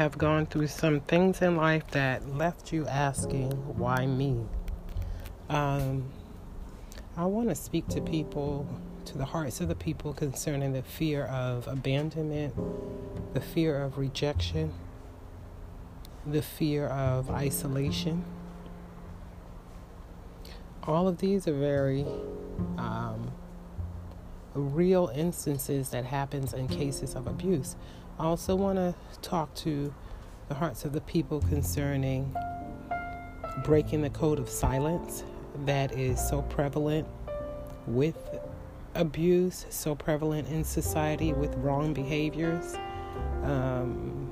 have gone through some things in life that left you asking, why me? Um, I want to speak to people, to the hearts of the people concerning the fear of abandonment, the fear of rejection, the fear of isolation. All of these are very um, real instances that happens in cases of abuse. I also want to talk to the hearts of the people concerning breaking the code of silence that is so prevalent with abuse, so prevalent in society with wrong behaviors. Um,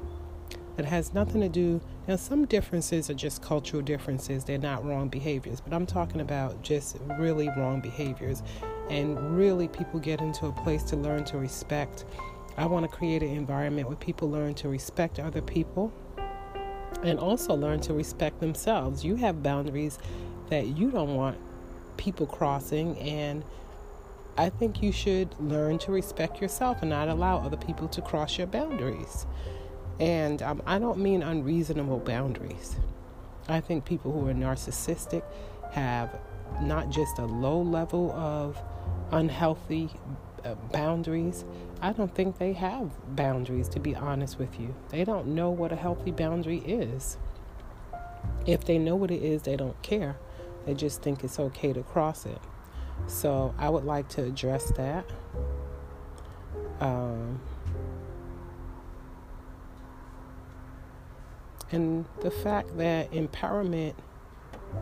it has nothing to do. Now, some differences are just cultural differences, they're not wrong behaviors, but I'm talking about just really wrong behaviors. And really, people get into a place to learn to respect. I want to create an environment where people learn to respect other people and also learn to respect themselves. You have boundaries that you don't want people crossing, and I think you should learn to respect yourself and not allow other people to cross your boundaries. And um, I don't mean unreasonable boundaries. I think people who are narcissistic have not just a low level of unhealthy uh, boundaries. I don't think they have boundaries, to be honest with you. They don't know what a healthy boundary is. If they know what it is, they don't care. They just think it's okay to cross it. So I would like to address that. Um, and the fact that empowerment,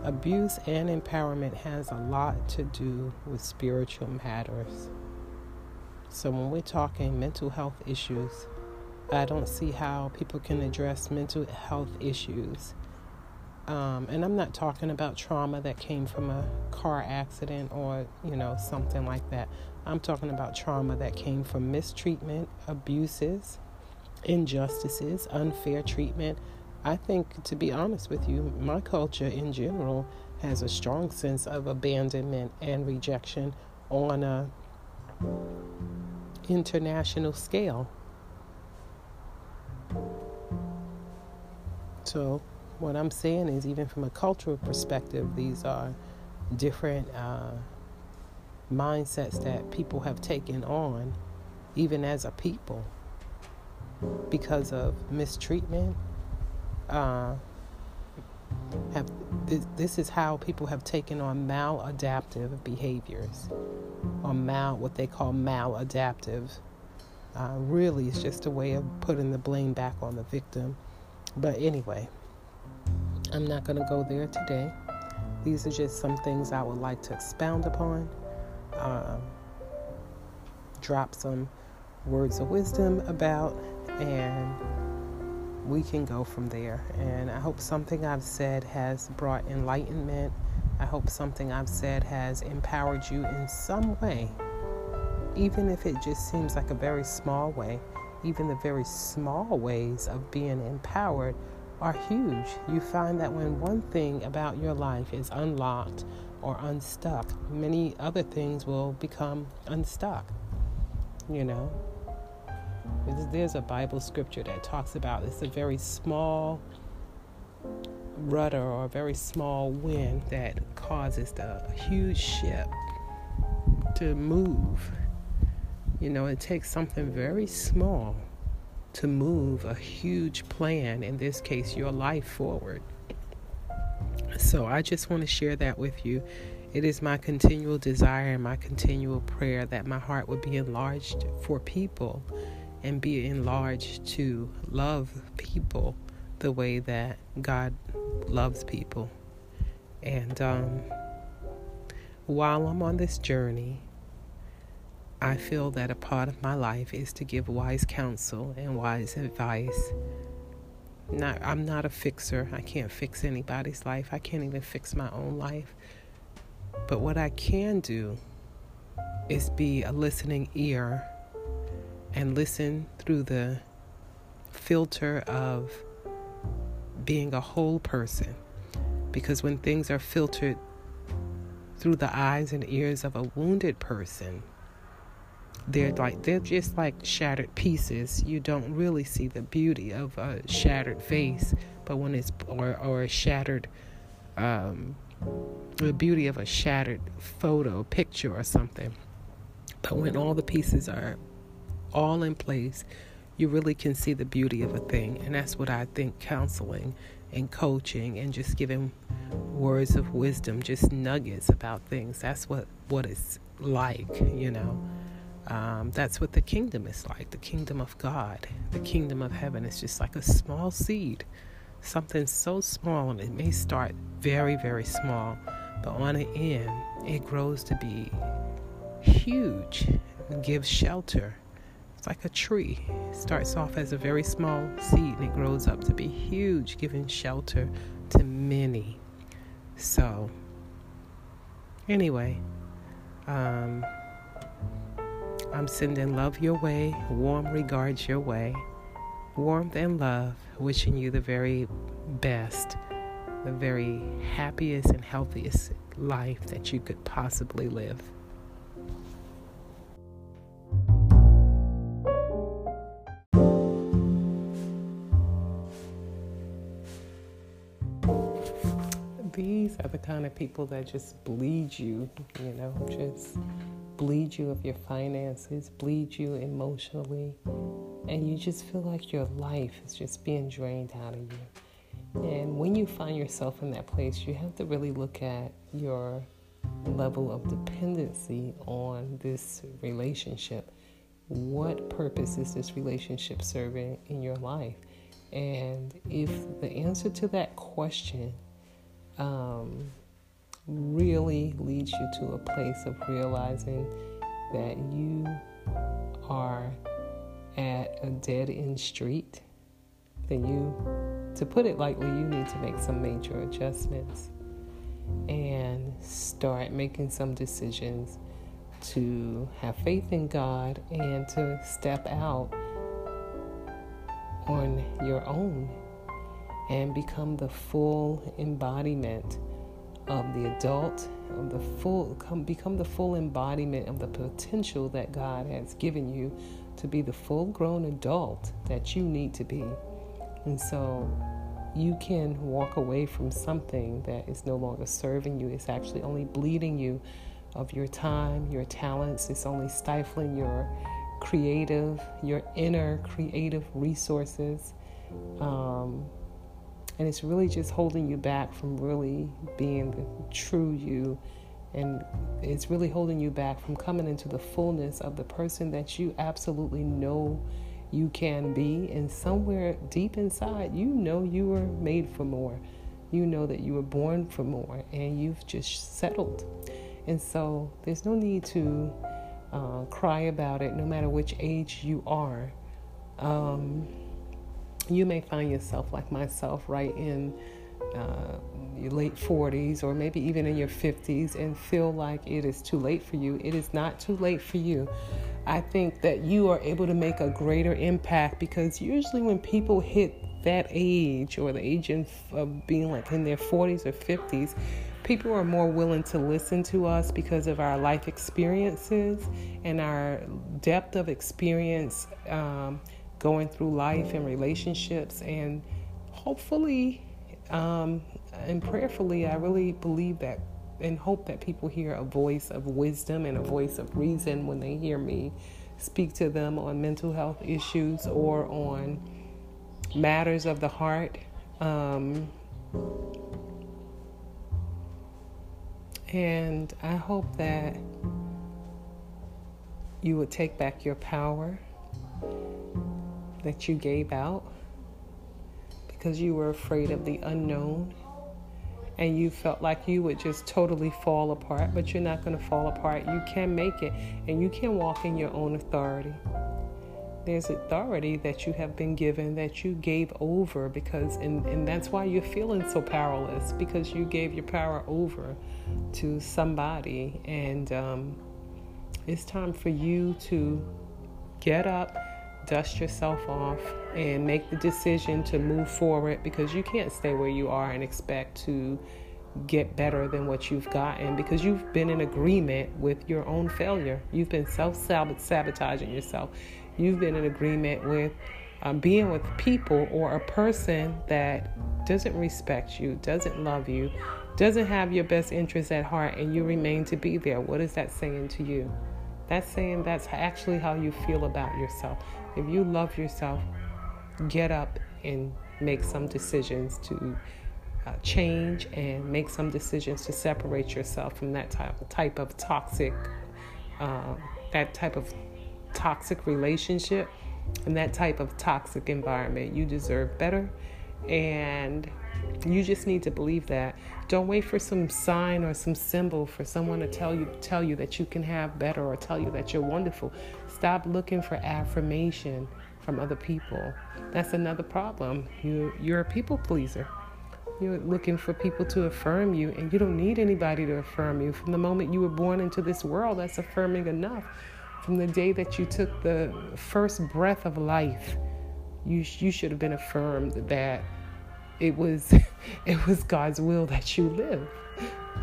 abuse, and empowerment has a lot to do with spiritual matters. So when we're talking mental health issues, I don't see how people can address mental health issues um, and I'm not talking about trauma that came from a car accident or, you know, something like that. I'm talking about trauma that came from mistreatment, abuses, injustices, unfair treatment. I think, to be honest with you, my culture in general has a strong sense of abandonment and rejection on a international scale. So, what I'm saying is, even from a cultural perspective, these are different uh, mindsets that people have taken on, even as a people, because of mistreatment. Uh, have this, this is how people have taken on maladaptive behaviors, or mal what they call maladaptive. Uh, really, it's just a way of putting the blame back on the victim. But anyway. I'm not going to go there today. These are just some things I would like to expound upon, um, drop some words of wisdom about, and we can go from there. And I hope something I've said has brought enlightenment. I hope something I've said has empowered you in some way, even if it just seems like a very small way. Even the very small ways of being empowered are huge. You find that when one thing about your life is unlocked or unstuck, many other things will become unstuck. You know, there's a Bible scripture that talks about it's a very small rudder or a very small wind that causes the huge ship to move. You know, it takes something very small to move a huge plan, in this case, your life forward. So I just want to share that with you. It is my continual desire and my continual prayer that my heart would be enlarged for people and be enlarged to love people the way that God loves people. And um, while I'm on this journey, I feel that a part of my life is to give wise counsel and wise advice. Not, I'm not a fixer. I can't fix anybody's life. I can't even fix my own life. But what I can do is be a listening ear and listen through the filter of being a whole person. Because when things are filtered through the eyes and ears of a wounded person, they're like they're just like shattered pieces. You don't really see the beauty of a shattered face, but when it's or or a shattered um, the beauty of a shattered photo, picture, or something. But when all the pieces are all in place, you really can see the beauty of a thing. And that's what I think counseling and coaching and just giving words of wisdom, just nuggets about things. That's what, what it's like, you know. Um, that's what the kingdom is like the kingdom of God, the kingdom of heaven. is just like a small seed, something so small, and it may start very, very small, but on the end, it grows to be huge gives shelter. It's like a tree. It starts off as a very small seed and it grows up to be huge, giving shelter to many. So, anyway, um, I'm sending love your way, warm regards your way, warmth and love, wishing you the very best, the very happiest and healthiest life that you could possibly live. These are the kind of people that just bleed you, you know, just bleed you of your finances, bleed you emotionally, and you just feel like your life is just being drained out of you. And when you find yourself in that place, you have to really look at your level of dependency on this relationship. What purpose is this relationship serving in your life? And if the answer to that question um, really leads you to a place of realizing that you are at a dead end street, then you, to put it lightly, you need to make some major adjustments and start making some decisions to have faith in God and to step out on your own and become the full embodiment of the adult, of the full come, become the full embodiment of the potential that God has given you to be the full grown adult that you need to be. And so you can walk away from something that is no longer serving you. It's actually only bleeding you of your time, your talents. It's only stifling your creative, your inner creative resources. Um, and it's really just holding you back from really being the true you. And it's really holding you back from coming into the fullness of the person that you absolutely know you can be. And somewhere deep inside, you know you were made for more. You know that you were born for more, and you've just settled. And so there's no need to uh, cry about it, no matter which age you are. Um, you may find yourself, like myself, right in uh, your late 40s or maybe even in your 50s and feel like it is too late for you. It is not too late for you. I think that you are able to make a greater impact because usually when people hit that age or the age of being like in their 40s or 50s, people are more willing to listen to us because of our life experiences and our depth of experience um, going through life and relationships. And hopefully um, and prayerfully, I really believe that and hope that people hear a voice of wisdom and a voice of reason when they hear me speak to them on mental health issues or on matters of the heart. Um, and I hope that you would take back your power that you gave out because you were afraid of the unknown and you felt like you would just totally fall apart, but you're not going to fall apart. You can make it, and you can walk in your own authority. There's authority that you have been given that you gave over because, and, and that's why you're feeling so powerless because you gave your power over to somebody. And um, it's time for you to get up dust yourself off and make the decision to move forward because you can't stay where you are and expect to get better than what you've gotten because you've been in agreement with your own failure. You've been self sabotaging yourself. You've been in agreement with um, being with people or a person that doesn't respect you, doesn't love you, doesn't have your best interests at heart, and you remain to be there. What is that saying to you? That's saying that's actually how you feel about yourself. If you love yourself, get up and make some decisions to uh, change and make some decisions to separate yourself from that type, type of toxic, uh, that type of toxic relationship and that type of toxic environment. You deserve better, and you just need to believe that. Don't wait for some sign or some symbol for someone to tell you tell you that you can have better or tell you that you're wonderful. Stop looking for affirmation from other people. That's another problem. You you're a people pleaser. You're looking for people to affirm you, and you don't need anybody to affirm you. From the moment you were born into this world, that's affirming enough. From the day that you took the first breath of life, you, you should have been affirmed that it was, it was God's will that you live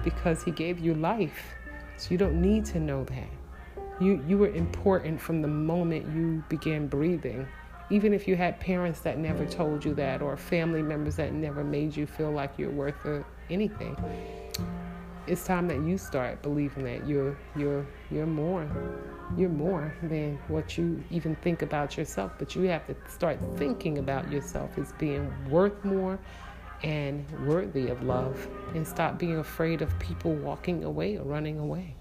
because He gave you life. So you don't need to know that. You, you were important from the moment you began breathing even if you had parents that never told you that or family members that never made you feel like you're worth anything it's time that you start believing that you're you're you're more you're more than what you even think about yourself but you have to start thinking about yourself as being worth more and worthy of love and stop being afraid of people walking away or running away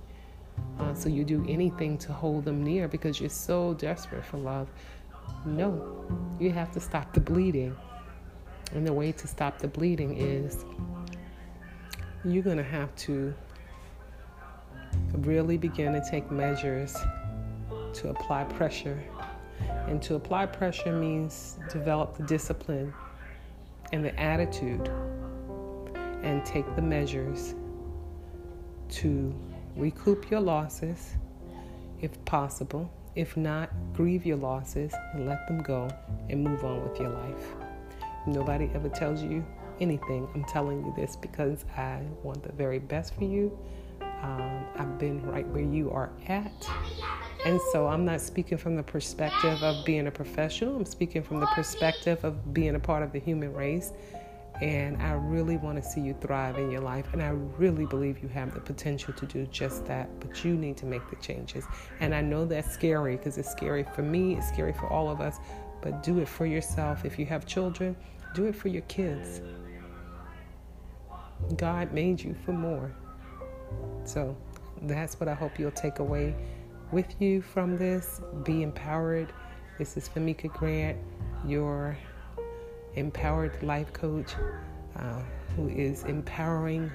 uh, so you do anything to hold them near because you're so desperate for love no, you have to stop the bleeding. And the way to stop the bleeding is you're going to have to really begin to take measures to apply pressure. And to apply pressure means develop the discipline and the attitude and take the measures to recoup your losses if possible if not, grieve your losses and let them go and move on with your life. Nobody ever tells you anything. I'm telling you this because I want the very best for you. Um, I've been right where you are at. And so I'm not speaking from the perspective of being a professional, I'm speaking from the perspective of being a part of the human race and I really want to see you thrive in your life. And I really believe you have the potential to do just that. But you need to make the changes. And I know that's scary because it's scary for me, it's scary for all of us. But do it for yourself. If you have children, do it for your kids. God made you for more. So that's what I hope you'll take away with you from this. Be empowered. This is Famika Grant, your empowered life coach uh, who is empowering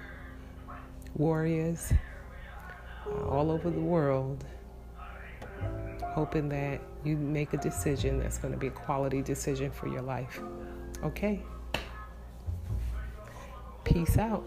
warriors uh, all over the world, hoping that you make a decision that's going to be a quality decision for your life. Okay? Peace out.